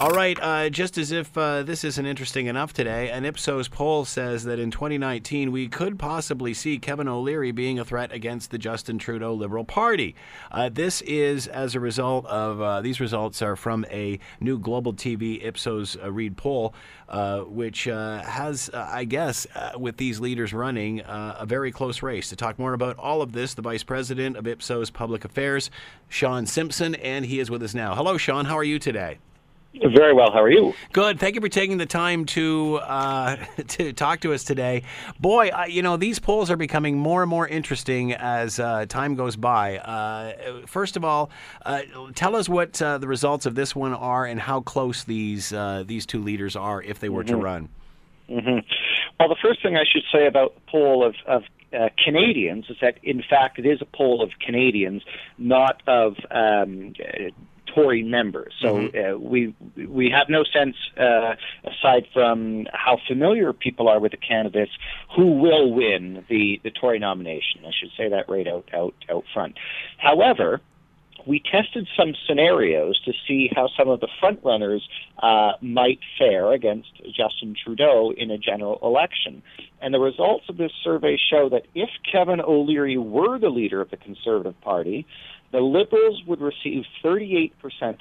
All right, uh, just as if uh, this isn't interesting enough today, an Ipsos poll says that in 2019 we could possibly see Kevin O'Leary being a threat against the Justin Trudeau Liberal Party. Uh, this is as a result of uh, these results are from a new Global TV Ipsos uh, Reid poll, uh, which has, I guess, with these leaders running, a very close race. To talk more about all of this, the Vice President of Ipsos Public Affairs, Sean Simpson, and he is with us now. Hello, Sean. How are you today? Very well. How are you? Good. Thank you for taking the time to uh, to talk to us today. Boy, uh, you know these polls are becoming more and more interesting as uh, time goes by. Uh, first of all, uh, tell us what uh, the results of this one are and how close these these two leaders are if they were mm-hmm. to run. Mm-hmm. Well, the first thing I should say about the poll of, of uh, Canadians is that, in fact, it is a poll of Canadians, not of um, Tory members. So mm-hmm. uh, we we have no sense, uh, aside from how familiar people are with the candidates, who will win the the Tory nomination. I should say that right out out out front. However. We tested some scenarios to see how some of the frontrunners uh, might fare against Justin Trudeau in a general election. And the results of this survey show that if Kevin O'Leary were the leader of the Conservative Party, the Liberals would receive 38%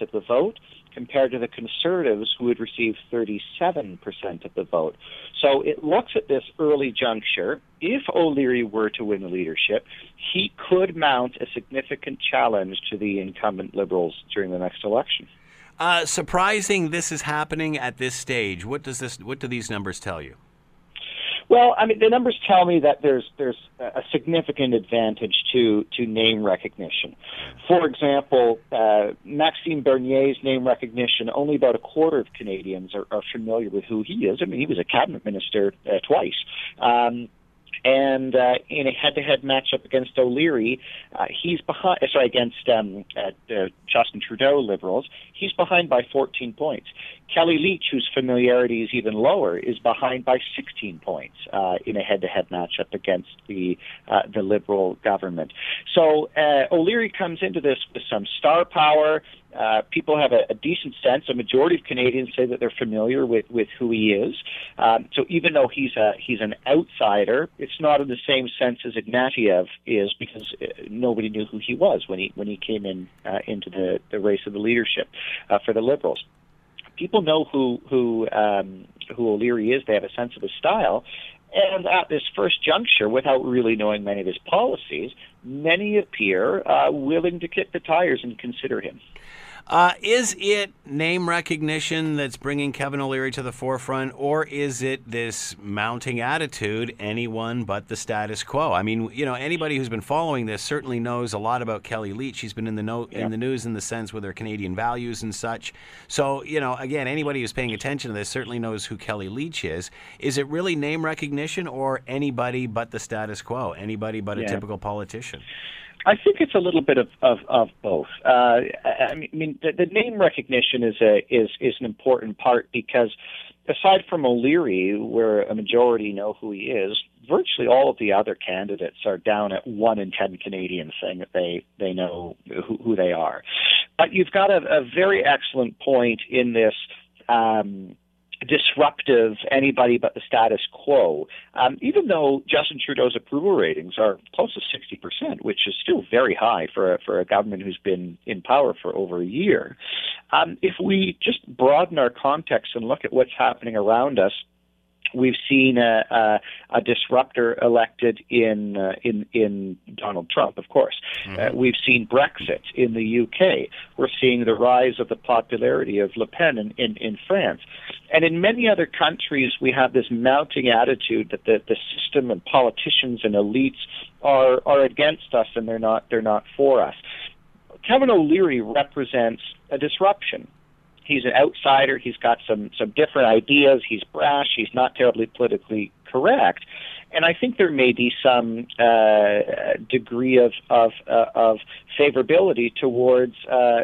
of the vote compared to the Conservatives who would receive 37% of the vote. So it looks at this early juncture. If O'Leary were to win the leadership, he could mount a significant challenge to the incumbent Liberals during the next election. Uh, surprising this is happening at this stage. What does this? What do these numbers tell you? Well, I mean, the numbers tell me that there's there's a significant advantage to to name recognition. For example, uh, Maxime Bernier's name recognition, only about a quarter of Canadians are, are familiar with who he is. I mean, he was a cabinet minister uh, twice. Um, and uh, in a head-to-head matchup against O'Leary, uh, he's behind. Sorry, against um, uh, Justin Trudeau Liberals, he's behind by 14 points. Kelly Leitch, whose familiarity is even lower, is behind by 16 points uh, in a head-to-head matchup against the uh, the Liberal government. So uh, O'Leary comes into this with some star power. Uh, people have a, a, decent sense. A majority of Canadians say that they're familiar with, with who he is. Um, so even though he's a he's an outsider, it's not in the same sense as Ignatieff is because uh, nobody knew who he was when he when he came in uh, into the, the race of the leadership uh, for the Liberals. People know who who um, who O'Leary is. They have a sense of his style, and at this first juncture, without really knowing many of his policies, many appear uh, willing to kick the tires and consider him. Uh, is it name recognition that's bringing Kevin O'Leary to the forefront, or is it this mounting attitude, anyone but the status quo? I mean, you know, anybody who's been following this certainly knows a lot about Kelly Leitch. She's been in the no- yeah. in the news in the sense with her Canadian values and such. So, you know, again, anybody who's paying attention to this certainly knows who Kelly Leitch is. Is it really name recognition, or anybody but the status quo, anybody but yeah. a typical politician? I think it's a little bit of of, of both. Uh, I mean, the, the name recognition is a is is an important part because aside from O'Leary, where a majority know who he is, virtually all of the other candidates are down at one in ten Canadians saying that they they know who, who they are. But you've got a, a very excellent point in this. Um, disruptive anybody but the status quo. Um, even though Justin Trudeau's approval ratings are close to 60%, which is still very high for a, for a government who's been in power for over a year, um, if we just broaden our context and look at what's happening around us, We've seen a, a, a disruptor elected in uh, in in Donald Trump, of course. Mm-hmm. Uh, we've seen Brexit in the UK. We're seeing the rise of the popularity of Le Pen in, in, in France, and in many other countries, we have this mounting attitude that the, the system and politicians and elites are are against us and they're not they're not for us. Kevin O'Leary represents a disruption he's an outsider. He's got some some different ideas. He's brash. He's not terribly politically correct. And I think there may be some uh, degree of of, uh, of favorability towards uh,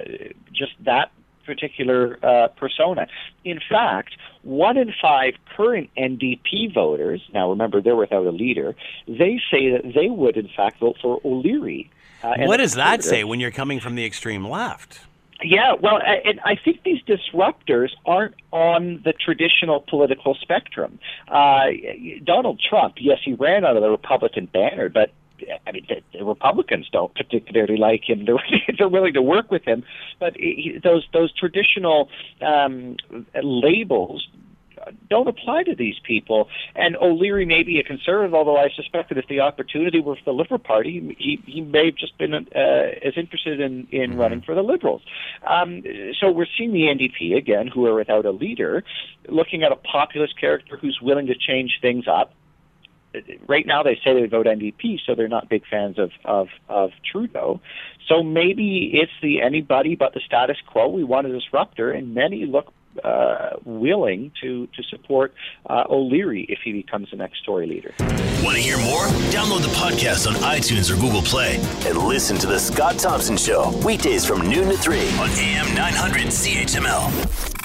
just that particular uh, persona. In fact, one in five current NDP voters, now remember they're without a leader, they say that they would in fact vote for O'Leary Uh, what does that say when you're coming from the extreme left? Yeah, well, and I think these disruptors aren't on the traditional political spectrum. Uh, Donald Trump, yes, he ran under the Republican banner, but I mean, the, the Republicans don't particularly like him. They're, they're willing to work with him, but he, those those traditional um, labels don't apply to these people. And O'Leary may be a conservative, although I suspect that if the opportunity were for the Liberal Party, he, he may have just been uh, as interested in, in mm-hmm. running for the Liberals. Um, so we're seeing the NDP again, who are without a leader, looking at a populist character who's willing to change things up right now they say they vote NDP, so they're not big fans of, of, of Trudeau. So maybe it's the anybody but the status quo. We want a disruptor, and many look uh, willing to to support uh, O'Leary if he becomes the next Tory leader. Want to hear more? Download the podcast on iTunes or Google Play and listen to the Scott Thompson Show weekdays from noon to three on AM 900 CHML.